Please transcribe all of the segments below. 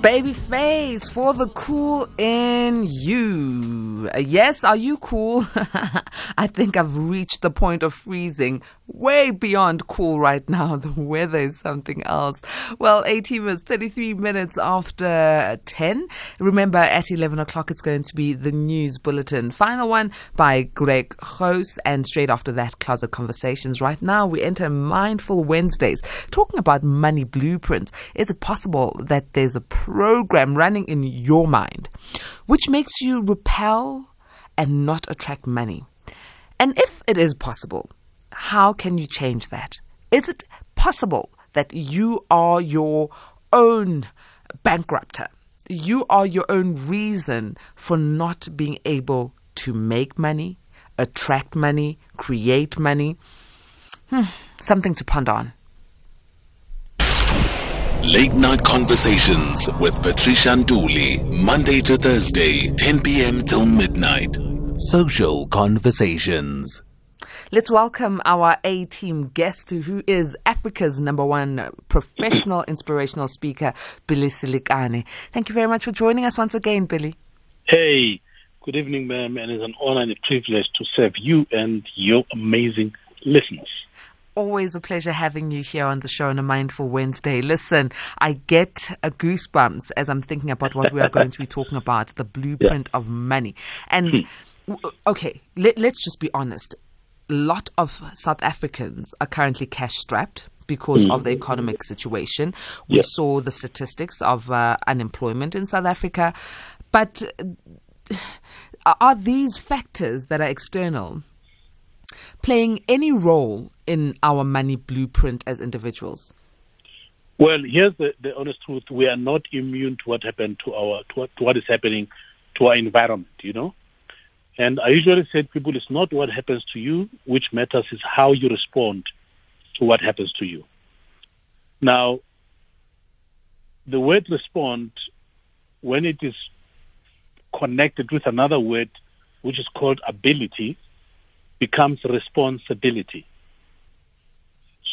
Babyface for the cool in you. Yes, are you cool? I think I've reached the point of freezing way beyond cool right now. The weather is something else. Well, 18 minutes, 33 minutes after 10. Remember, at 11 o'clock, it's going to be the news bulletin. Final one by Greg Hoos. And straight after that, Closet Conversations. Right now, we enter Mindful Wednesdays, talking about money blueprints. Is it possible that there's a program running in your mind which makes you repel and not attract money? And if it is possible, how can you change that? Is it possible that you are your own bankrupter? You are your own reason for not being able to make money, attract money, create money. Hmm, something to ponder on. Late Night Conversations with Patricia Nduli, Monday to Thursday, 10 p.m. till midnight. Social Conversations. Let's welcome our A team guest, who is Africa's number one professional inspirational speaker, Billy Selekane. Thank you very much for joining us once again, Billy. Hey, good evening, ma'am, and it's an honor and a privilege to serve you and your amazing listeners always a pleasure having you here on the show on a Mindful Wednesday. Listen, I get a goosebumps as I'm thinking about what we are going to be talking about the blueprint yeah. of money. And hmm. okay, let, let's just be honest. A lot of South Africans are currently cash strapped because mm. of the economic situation. We yeah. saw the statistics of uh, unemployment in South Africa. But uh, are these factors that are external playing any role in our money blueprint as individuals? Well, here's the, the honest truth: we are not immune to what happened to our to what, to what is happening to our environment. You know, and I usually say to people, it's not what happens to you which matters; is how you respond to what happens to you. Now, the word respond, when it is connected with another word, which is called ability, becomes responsibility.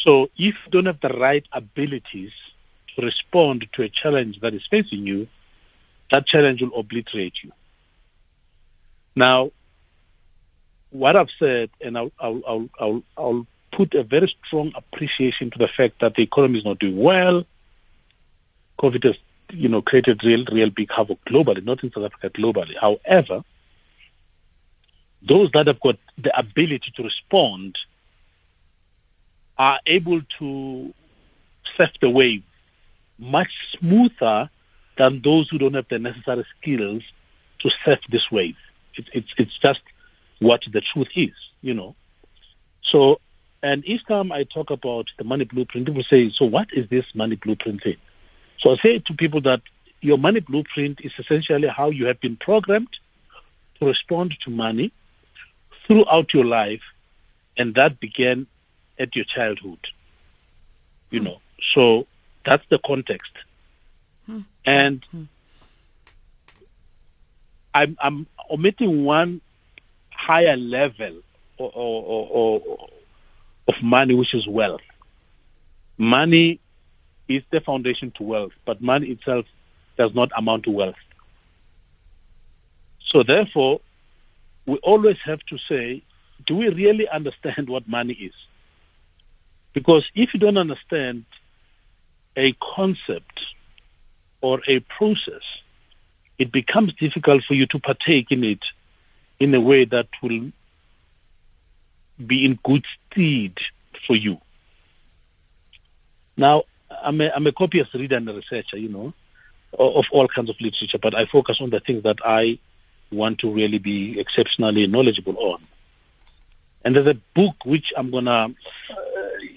So if you don't have the right abilities to respond to a challenge that is facing you, that challenge will obliterate you. Now, what I've said, and I'll, I'll, I'll, I'll, put a very strong appreciation to the fact that the economy is not doing well. COVID has, you know, created real, real big havoc globally, not in South Africa, globally. However, those that have got the ability to respond are able to surf the wave much smoother than those who don't have the necessary skills to surf this wave. It, it's just what the truth is, you know. So, and each time I talk about the money blueprint, people say, "So what is this money blueprint thing?" So I say to people that your money blueprint is essentially how you have been programmed to respond to money throughout your life, and that began at your childhood. You know, so that's the context. Hmm. And hmm. I'm, I'm omitting one higher level or, or, or, of money, which is wealth. Money is the foundation to wealth, but money itself does not amount to wealth. So therefore, we always have to say, do we really understand what money is? Because if you don't understand a concept or a process, it becomes difficult for you to partake in it in a way that will be in good stead for you. Now, I'm a, I'm a copious reader and a researcher, you know, of all kinds of literature, but I focus on the things that I want to really be exceptionally knowledgeable on. And there's a book which I'm going to uh,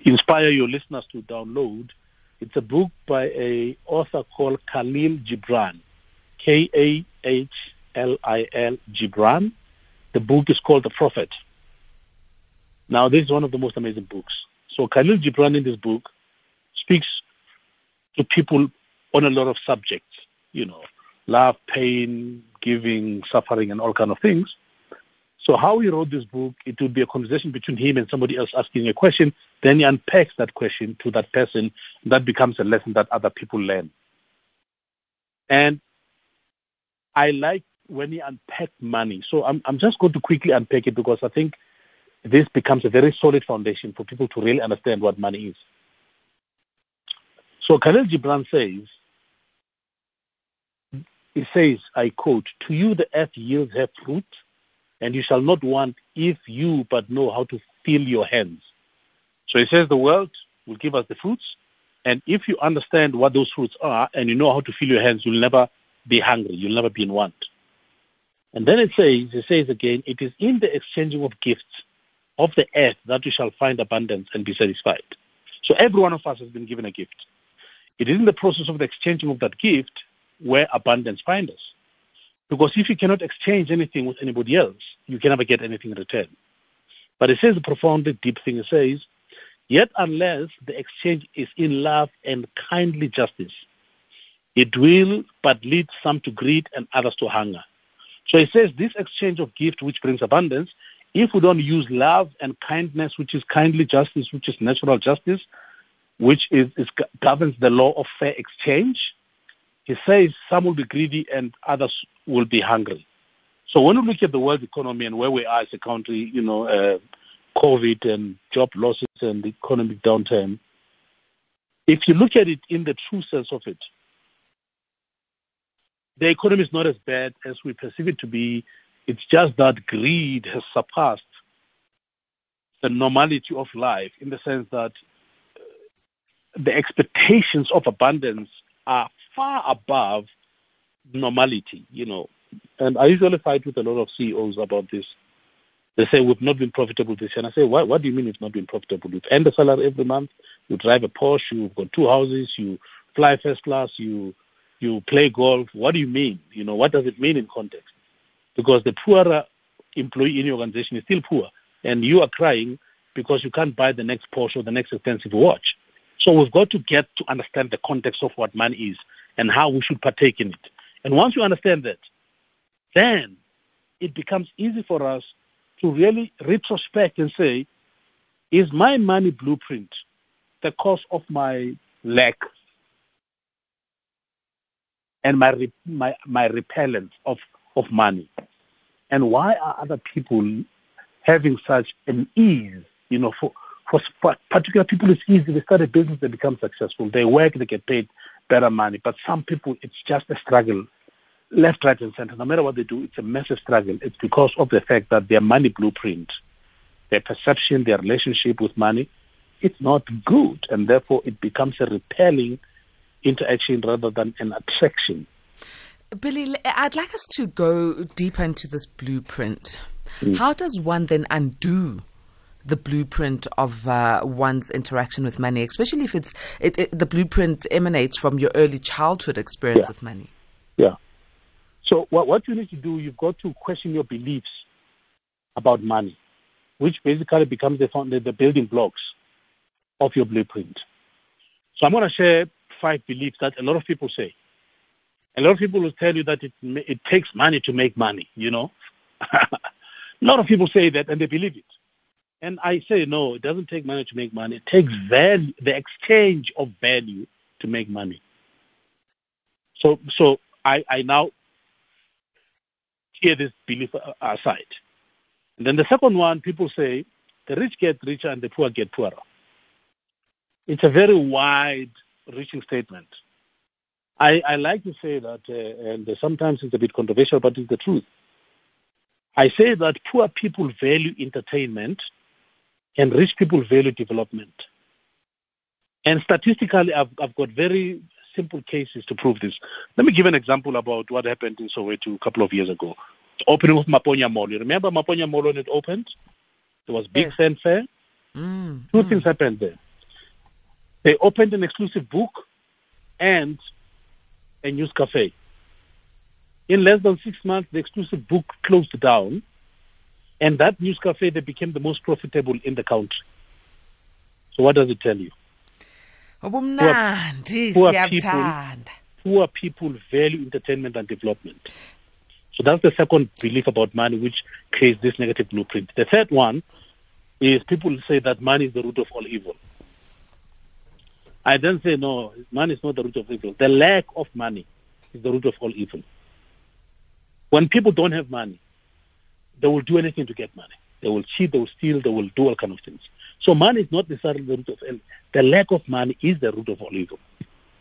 inspire your listeners to download. It's a book by a author called Kahlil Gibran, K A H L I L Gibran. The book is called The Prophet. Now, this is one of the most amazing books. So, Kahlil Gibran in this book speaks to people on a lot of subjects, you know, love, pain, giving, suffering, and all kind of things. So how he wrote this book, it would be a conversation between him and somebody else asking a question. Then he unpacks that question to that person. That becomes a lesson that other people learn. And I like when he unpacked money. So I'm, I'm just going to quickly unpack it because I think this becomes a very solid foundation for people to really understand what money is. So Kahlil Gibran says, he says, I quote, To you the earth yields her fruit, and you shall not want if you but know how to fill your hands. So he says the world will give us the fruits, and if you understand what those fruits are and you know how to fill your hands, you'll never be hungry, you'll never be in want. And then it says, it says again, it is in the exchanging of gifts of the earth that we shall find abundance and be satisfied. So every one of us has been given a gift. It is in the process of the exchanging of that gift where abundance finds us. Because if you cannot exchange anything with anybody else, you can never get anything in return. But it says a profoundly deep thing. It says, Yet unless the exchange is in love and kindly justice, it will but lead some to greed and others to hunger. So it says this exchange of gift which brings abundance, if we don't use love and kindness, which is kindly justice, which is natural justice, which is, is governs the law of fair exchange, he says some will be greedy and others will be hungry. So when we look at the world economy and where we are as a country, you know, uh, COVID and job losses and economic downturn, if you look at it in the true sense of it, the economy is not as bad as we perceive it to be. It's just that greed has surpassed the normality of life in the sense that uh, the expectations of abundance are far above normality, you know. And I usually fight with a lot of CEOs about this. They say we've not been profitable this year. And I say, what, what do you mean it's not been profitable? You earn the salary every month, you drive a Porsche, you've got two houses, you fly first class, you you play golf. What do you mean? You know, what does it mean in context? Because the poorer employee in your organization is still poor, and you are crying because you can't buy the next Porsche or the next expensive watch. So we've got to get to understand the context of what money is and how we should partake in it. And once you understand that, then it becomes easy for us to really retrospect and say, is my money blueprint the cause of my lack and my, my, my repellence of, of money? And why are other people having such an ease, you know, for, for, for particular people it's easy. They start a business, they become successful. They work, they get paid better money. But some people, it's just a struggle, left, right, and center. No matter what they do, it's a massive struggle. It's because of the fact that their money blueprint, their perception, their relationship with money, it's not good, and therefore it becomes a repelling interaction rather than an attraction. Billy, I'd like us to go deeper into this blueprint. Mm. How does one then undo the blueprint of uh, one's interaction with money, especially if it's it, it, the blueprint emanates from your early childhood experience yeah. with money. Yeah. So what what you need to do, you've got to question your beliefs about money, which basically becomes the the, the building blocks of your blueprint. So I'm going to share five beliefs that a lot of people say. A lot of people will tell you that it it takes money to make money. You know, a lot of people say that and they believe it. And I say, no, it doesn't take money to make money. It takes value, the exchange of value to make money. So, so I, I now hear this belief uh, aside. And then the second one, people say, the rich get richer and the poor get poorer. It's a very wide reaching statement. I, I like to say that, uh, and sometimes it's a bit controversial, but it's the truth. I say that poor people value entertainment and rich people value development. And statistically, I've, I've got very simple cases to prove this. Let me give an example about what happened in Soweto a couple of years ago. The opening of Maponya Mall. You remember Maponya Mall when it opened? There was big yes. fanfare. Mm, Two mm. things happened there. They opened an exclusive book and a news cafe. In less than six months, the exclusive book closed down and that news cafe, they became the most profitable in the country. So what does it tell you? Poor, poor, people, poor people value entertainment and development. So that's the second belief about money, which creates this negative blueprint. The third one is people say that money is the root of all evil. I then say, no, money is not the root of evil. The lack of money is the root of all evil. When people don't have money, they will do anything to get money. They will cheat, they will steal, they will do all kind of things. So money is not necessarily the root of evil. The lack of money is the root of all evil.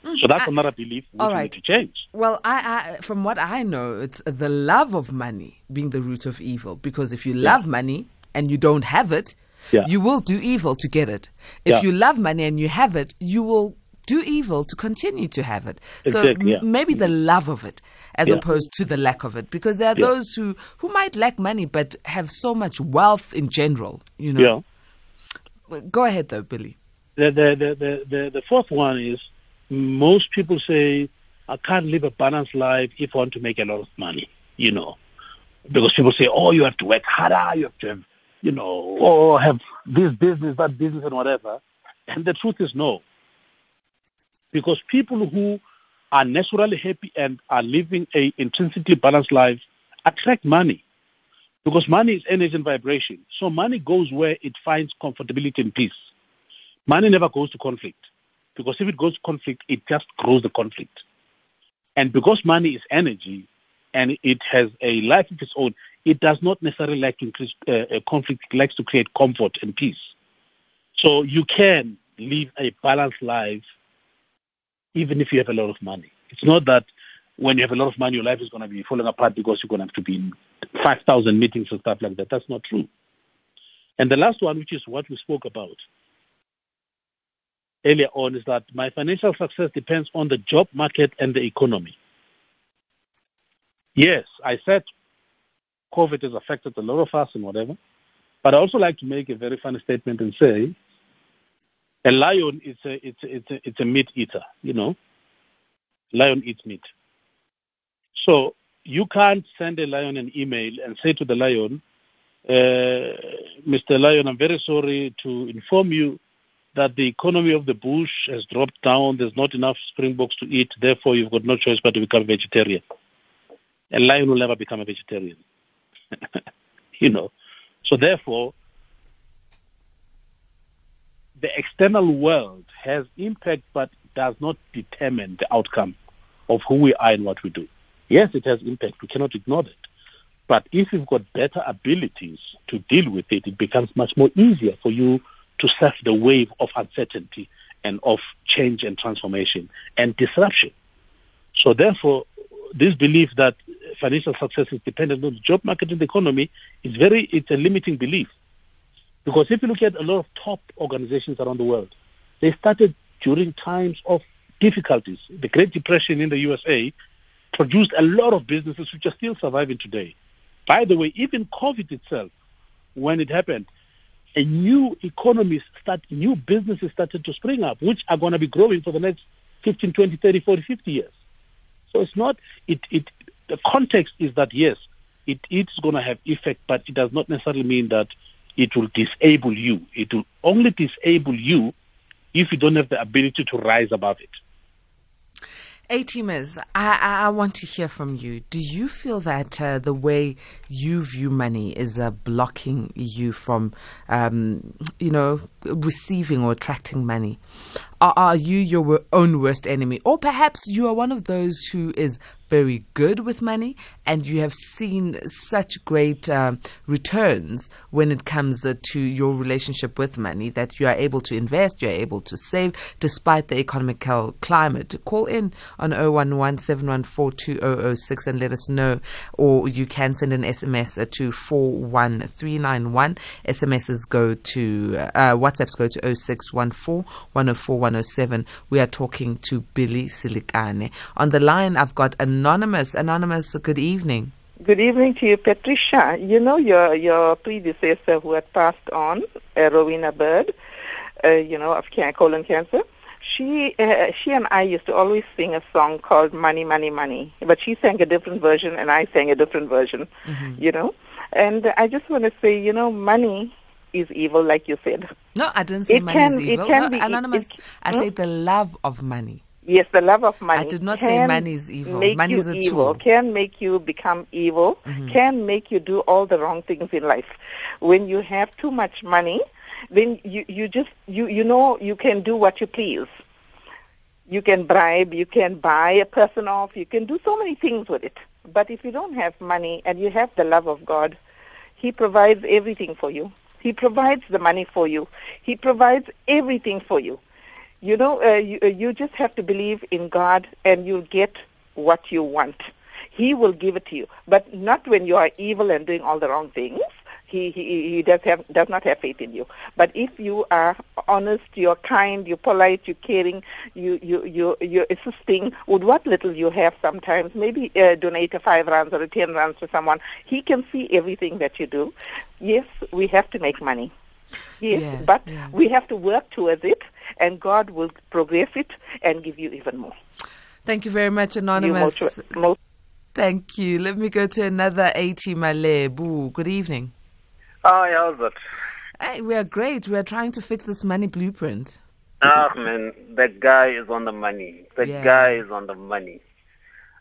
Mm, so that's I- another belief we right. need to change. Well, I, I, from what I know, it's the love of money being the root of evil. Because if you love money and you don't have it, Yeah. you will do evil to get it. If Yeah. you love money and you have it, you will do evil to continue to have it. so Exactly, m- yeah. maybe the mm-hmm. love of it as Yeah. opposed to the lack of it. Because there are Yeah. those who, who might lack money but have so much wealth in general, you know. Yeah. Go ahead though, Billy. The, the, the, the, the, the fourth one is most people say, I can't live a balanced life if I want to make a lot of money, you know. Because people say, oh, you have to work harder, you have to have, you know, or have this business, that business, and whatever. And the truth is no. Because people who are naturally happy and are living a intrinsically balanced life attract money. Because money is energy and vibration. So money goes where it finds comfortability and peace. Money never goes to conflict. Because if it goes to conflict, it just grows the conflict. And because money is energy and it has a life of its own, it does not necessarily like to increase uh, conflict. It likes to create comfort and peace. So you can live a balanced life even if you have a lot of money. It's not that when you have a lot of money, your life is going to be falling apart because you're going to have to be in 5,000 meetings and stuff like that. That's not true. And the last one, which is what we spoke about earlier on, is that my financial success depends on the job market and the economy. Yes, I said COVID has affected a lot of us and whatever, but I also like to make a very funny statement and say a lion is a it's a, it's a, it's a meat eater, you know. Lion eats meat. So you can't send a lion an email and say to the lion, uh, Mr. Lion, I'm very sorry to inform you that the economy of the bush has dropped down. There's not enough springboks to eat. Therefore, you've got no choice but to become vegetarian. A lion will never become a vegetarian. you know. So therefore, the external world has impact but does not determine the outcome of who we are and what we do. Yes, it has impact. We cannot ignore that. But if you've got better abilities to deal with it, it becomes much more easier for you to surf the wave of uncertainty and of change and transformation and disruption. So therefore, this belief that financial success is dependent on the job market and the economy is very, it's a limiting belief. Because if you look at a lot of top organizations around the world, they started during times of difficulties. The Great Depression in the USA produced a lot of businesses which are still surviving today. By the way, even COVID itself, when it happened, a new economies start, new businesses started to spring up, which are going to be growing for the next 15, 20, 30, 40, 50 years. So it's not, it, it, the context is that yes, it is going to have effect, but it does not necessarily mean that it will disable you. It will only disable you if you don't have the ability to rise above it. A-teamers, I, I, I want to hear from you. Do you feel that uh, the way you view money is uh, blocking you from, um, you know, receiving or attracting money? Are, are you your own worst enemy? Or perhaps you are one of those who is very good with money and you have seen such great um, returns when it comes uh, to your relationship with money that you are able to invest, you're able to save despite the economical climate. Call in on 011 714 2006 and let us know, or you can send an SMS uh, to 41391. SMSs go to, uh, WhatsApps go to 0614 104 107. We are talking to Billy Selekane. On the line, I've got Anonymous. Anonymous, good evening. Good evening to you, Patricia. You know your your predecessor who had passed on, uh, Rowena Bird, uh, you know of can- colon cancer. She uh, she and I used to always sing a song called "Money, Money, Money," but she sang a different version and I sang a different version. You know, and I just want to say, you know, money is evil, like you said. No, I didn't say It money can- is it evil. can no, be- Anonymous, it- I hmm? say the love of money. Yes, the love of money. I did not say money is evil. Money is a evil. tool. Mm-hmm. Can make you become evil. Can make you do all the wrong things in life. When you have too much money, then you you just you you know you can do what you please. You can bribe, you can buy a person off, you can do so many things with it. But if you don't have money and you have the love of God, He provides everything for you. He provides the money for you. He provides everything for you. You know, uh, you, uh, you just have to believe in God and you'll get what you want. He will give it to you, but not when you are evil and doing all the wrong things. He, he, he does, have, does not have faith in you. But if you are honest, you're kind, you're polite, you're caring, you, you, you, you're assisting with what little you have sometimes, maybe uh, donate a five rands or a ten rands to someone. He can see everything that you do. Yes, we have to make money. Yes, Yeah, but yeah. we have to work towards it, and God will progress it and give you even more. Thank you very much, You Anonymous. most, most Thank you. Let me go to another 80 Malebu. Good evening. Hi, how's it? Hey, we are great. We are trying to fix this money blueprint. Ah, man, that guy is on the money. That Yeah. guy is on the money.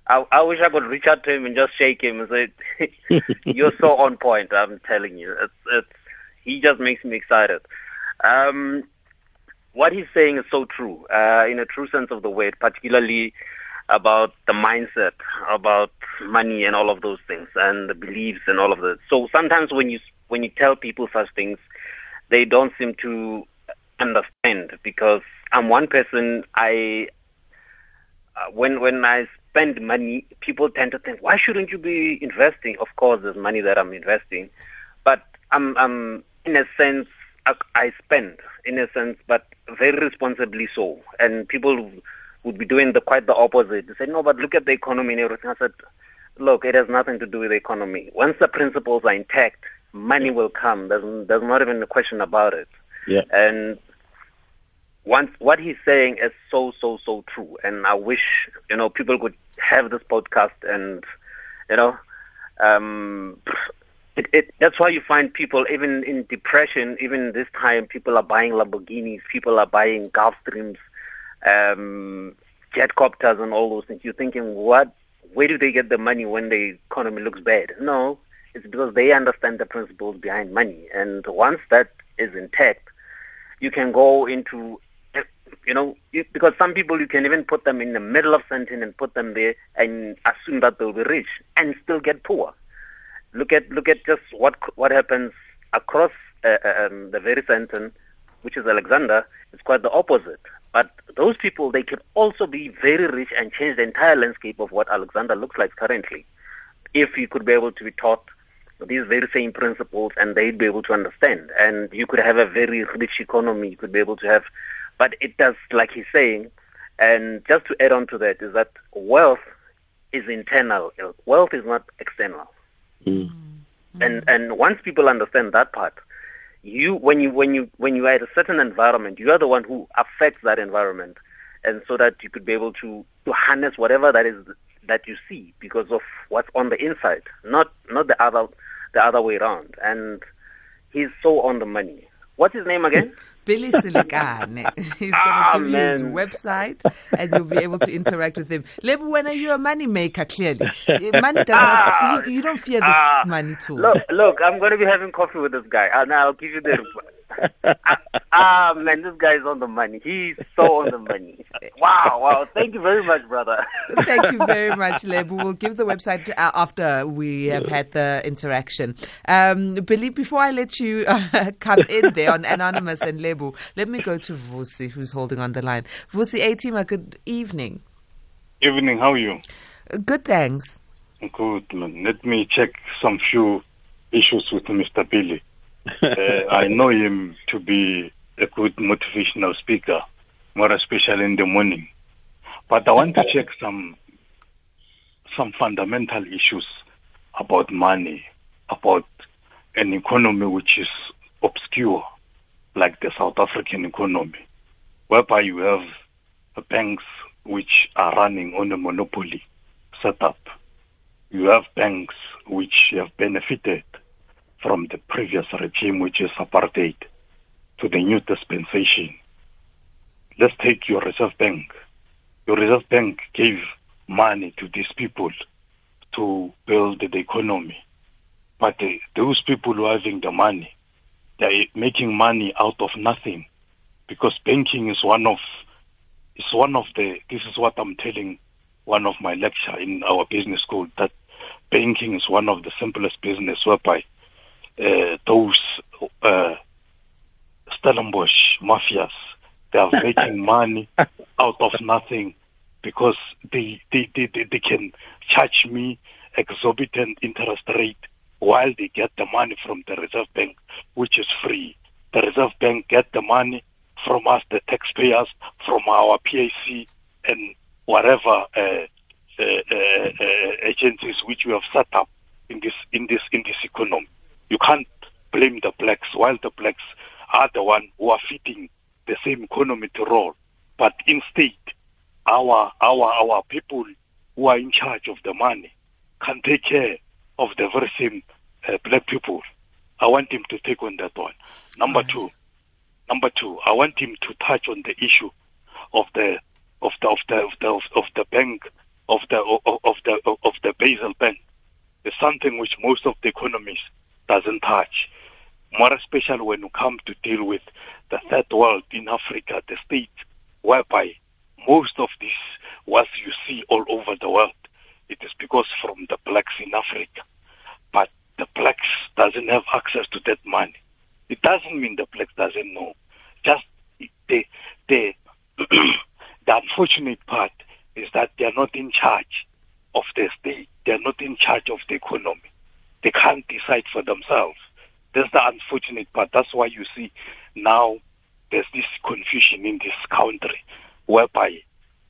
I, I wish I could reach out to him and just shake him and say, "You're so on point." I'm telling you, it's it's. He just makes me excited. Um, what he's saying is so true, uh, in a true sense of the word, particularly about the mindset, about money and all of those things, and the beliefs and all of that. So sometimes when you when you tell people such things, they don't seem to understand because I'm one person. I uh, when when I spend money, people tend to think, why shouldn't you be investing? Of course, there's money that I'm investing, but I'm I'm in a sense I, I spend in a sense, but very responsibly so. And people would be doing the quite the opposite. They say, no, but look at the economy and everything. I said, look, it has nothing to do with the economy. Once the principles are intact, money will come. There's there's not even a question about it. Yeah. And once what he's saying is so so so true and i wish you know people could have this podcast and you know um it, it that's why you find people even in depression even this time people are buying lamborghinis people are buying gulfstreams um jet copters and all those things you're thinking what where do they get the money when the economy looks bad no it's because they understand the principles behind money. And once that is intact you can go into you know because some people you can even put them in the middle of Sandton and put them there and assume that they'll be rich and still get poor. Look at look at just what what happens across uh, um, the very Sandton which is Alexandra it's quite the opposite. But those people they can also be very rich and change the entire landscape of what Alexandra looks like currently if you could be able to be taught these very same principles and they'd be able to understand. And you could have a very rich economy, you could be able to have, but it does, like he's saying, and just to add on to that, is that wealth is internal, wealth is not external. Mm. Mm-hmm. And and once people understand that part, you when you when you when you are at a certain environment, you are the one who affects that environment, and so that you could be able to to harness whatever that is that you see because of what's on the inside, not not the other the other way around. And he's so on the money. What's his name again? Billy Selekane. He's going to Ah, give you his website and you'll be able to interact with him. Lebu, when are you a money maker, clearly? Eh, Money does not, you, you don't fear this Ah, money too. Look, look, I'm going to be having coffee with this guy, and I'll give you the. ah, man, this guy is on the money. He's so on the money. Wow, wow. Thank you very much, brother. Thank you very much, Lebu. We'll give the website uh, after we have had the interaction. Um, Billy, before I let you uh, come in there on Anonymous and Lebu, let me go to Vusi, who's holding on the line. Vusi Atima, good evening. Evening, how are you? Good, thanks. Good, man. Let me check some few issues with Mr. Billy. Uh, I know him to be a good motivational speaker, more especially in the morning. But I want to check some some fundamental issues about money, about an economy which is obscure, like the South African economy, whereby you have banks which are running on a monopoly setup. You have banks which have benefited previous regime, which is apartheid, to the new dispensation. Let's take your Reserve Bank. Your Reserve Bank gave money to these people to build the economy. But the, those people who are having the money, they're making money out of nothing because banking is one of it's one of the. This is what I'm telling one of my lecture in our business school that banking is one of the simplest business whereby those uh, Stellenbosch mafias they are making money out of nothing because they, they, they, they, they can charge me exorbitant interest rate while they get the money from the Reserve Bank, which is free. The Reserve Bank get the money from us, the taxpayers, from our PAC and whatever uh, uh, uh, uh, agencies which we have set up in this in this in this economy. You can't blame the blacks while the blacks are the one who are feeding the same economy to roll. But instead, our our our people who are in charge of the money can take care of the very same uh, black people. I want him to take on that one. Number right. two, number two, I want him to touch on the issue of the of the of the of the of, of the bank of the of, of the of the Basel Bank. It's something which most of the economies doesn't touch. More especially when you come to deal with the third world in Africa, the states, whereby most of this what you see all over the world, it is because from the blacks in Africa. But the blacks doesn't have access to that money. It doesn't mean the blacks doesn't know. Just the the the unfortunate part is that they are not in charge of the state. They are not in charge of the economy. They can't decide for themselves. That's the unfortunate part. That's why you see now there's this confusion in this country whereby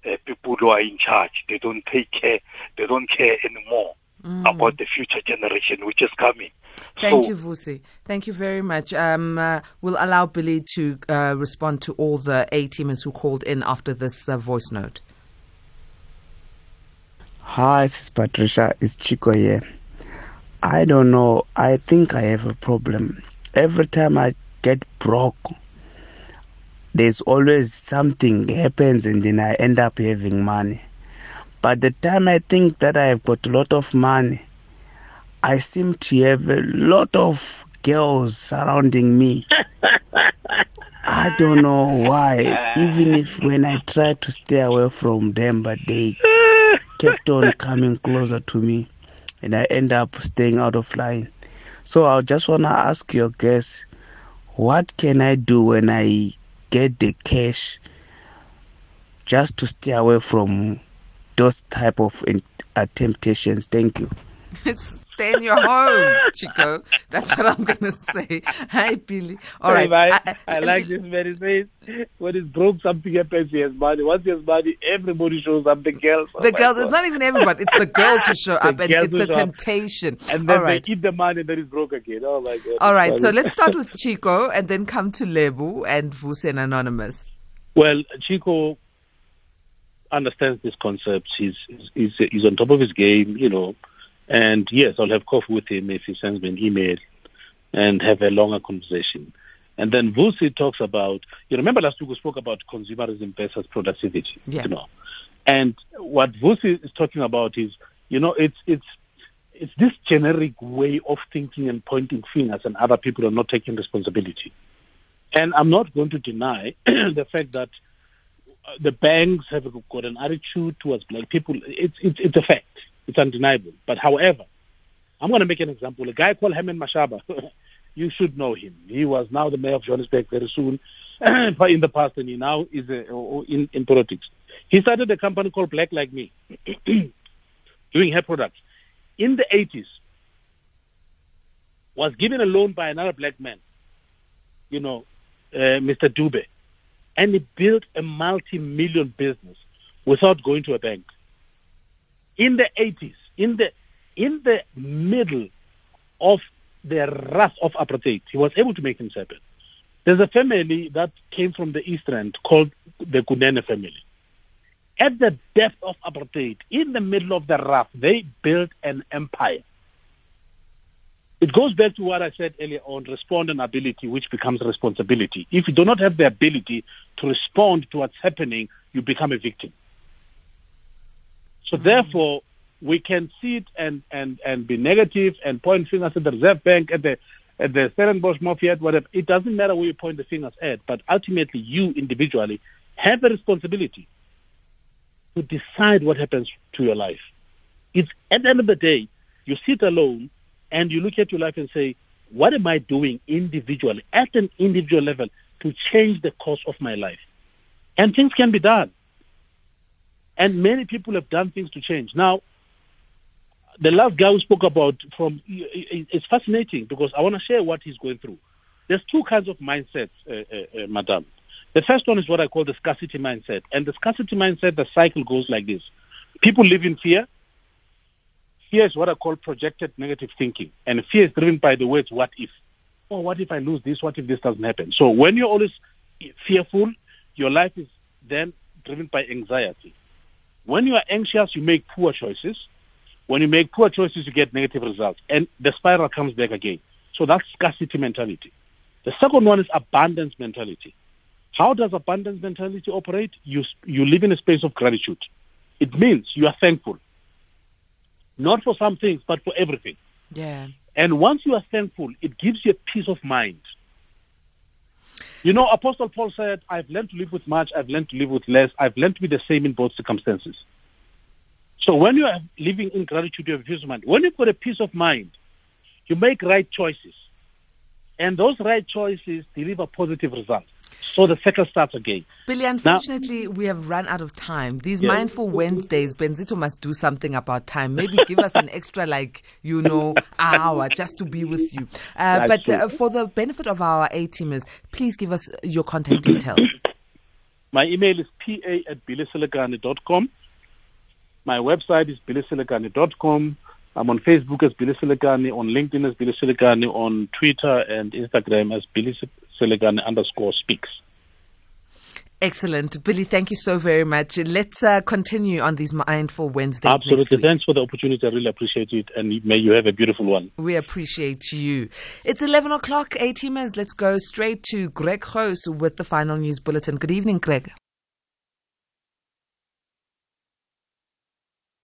uh, people who are in charge, they don't take care, they don't care anymore mm. about the future generation which is coming. Thank so, you, Vusi. Thank you very much. Um, uh, we'll allow Billy to uh, respond to all the A teamers who called in after this uh, voice note. Hi, this is Patricia. It's Chico here. I don't know. I think I have a problem. Every time I get broke, there's always something happens and then I end up having money. But the time I think that I have got a lot of money, I seem to have a lot of girls surrounding me. I don't know why. Even if when I try to stay away from them, but they kept on coming closer to me and I end up staying out of line. So I just want to ask your guest, what can I do when I get the cash just to stay away from those type of uh, temptations? Thank you. stay in your home, Chico. That's what I'm gonna say. Hi, Billy. All right. I, I, I, like this very says when it's broke, something happens. He has money. Once he has money, everybody shows up. The girls. Oh the girls. God. It's not even everybody. It's the girls who show up, and it's a temptation. Up. And then All right. they eat the money, and then it's broke again. Oh my God. All right. So let's start with Chico, and then come to Lebu and Vusen Anonymous. Well, Chico understands these concepts. He's, he's he's on top of his game. You know, and yes, I'll have coffee with him if he sends me an email and have a longer conversation. And then Vusi talks about, you remember last week we spoke about consumerism versus productivity, yeah. you know. And what Vusi is talking about is, you know, it's it's it's this generic way of thinking and pointing fingers and other people are not taking responsibility. And I'm not going to deny the fact that uh, the banks have got an attitude towards black people. It's it's, it's a fact. It's undeniable. But however, I'm going to make an example. A guy called Herman Mashaba, you should know him. He was now the mayor of Johannesburg very soon, in the past, and he now is a, in, in politics. He started a company called Black Like Me, doing hair products. In the 80s, was given a loan by another black man, you know, uh, Mr. Dube, and he built a multi-million business without going to a bank in the 80s, in the in the middle of the wrath of apartheid, he was able to make things happen. There's a family that came from the East End called the Kunene family. At the depth of apartheid, in the middle of the wrath, they built an empire. It goes back to what I said earlier on respond and ability, which becomes responsibility. If you do not have the ability to respond to what's happening, you become a victim. So mm-hmm. therefore, we can see it and, and, and be negative and point fingers at the Reserve Bank, at the at the Stellenbosch Mafia, whatever. It doesn't matter where you point the fingers at, but ultimately you individually have a responsibility to decide what happens to your life. It's at the end of the day, you sit alone and you look at your life and say, what am I doing individually, at an individual level, to change the course of my life? And things can be done. And many people have done things to change. Now, the last guy who spoke about from it's fascinating because I want to share what he's going through. There's two kinds of mindsets, uh, uh, uh, madam. The first one is what I call the scarcity mindset. And the scarcity mindset, the cycle goes like this. People live in fear. Fear is what I call projected negative thinking. And fear is driven by the words, what if? Oh, what if I lose this? What if this doesn't happen? So when you're always fearful, your life is then driven by anxiety. When you are anxious, you make poor choices. When you make poor choices, you get negative results. And the spiral comes back again. So that's scarcity mentality. The second one is abundance mentality. How does abundance mentality operate? You, you live in a space of gratitude. It means you are thankful, not for some things, but for everything. Yeah. And once you are thankful, it gives you a peace of mind. You know, Apostle Paul said, I've learned to live with much, I've learned to live with less, I've learned to be the same in both circumstances. So when you are living in gratitude, you have peace of mind. When you've got a peace of mind, you make right choices. And those right choices deliver positive results. So the cycle starts again. Billy, unfortunately, now, we have run out of time. These. Mindful Wednesdays, Benzito must do something about time. Maybe give us an extra, like, you know, hour just to be with you. Uh, but uh, for the benefit of our A teamers, please give us your contact details. My email is pa at billyselekane.com. My website is billyselekane.com. I'm on Facebook as Billy on LinkedIn as Billy on Twitter and Instagram as Billy Selekane underscore speaks. Excellent. Billy, thank you so very much. Let's uh, continue on these Mindful Wednesdays. Absolutely. Thanks for the opportunity. I really appreciate it. And may you have a beautiful one. We appreciate you. It's 11 o'clock, 18 minutes. Let's go straight to Greg Hoos with the final news bulletin. Good evening, Greg.